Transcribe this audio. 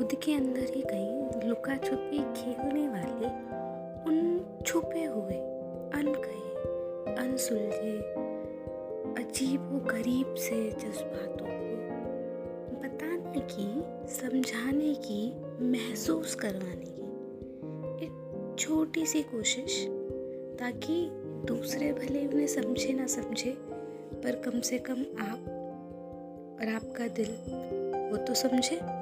खुद के अंदर ही कहीं लुका छुपी खेलने वाले उन छुपे हुए, अनकहे, अनसुलझे अजीब व गरीब से जज्बातों को बताने की, समझाने की, महसूस करवाने की एक छोटी सी कोशिश ताकि दूसरे भले उन्हें समझे ना समझे, पर कम से कम आप और आपका दिल वो तो समझे।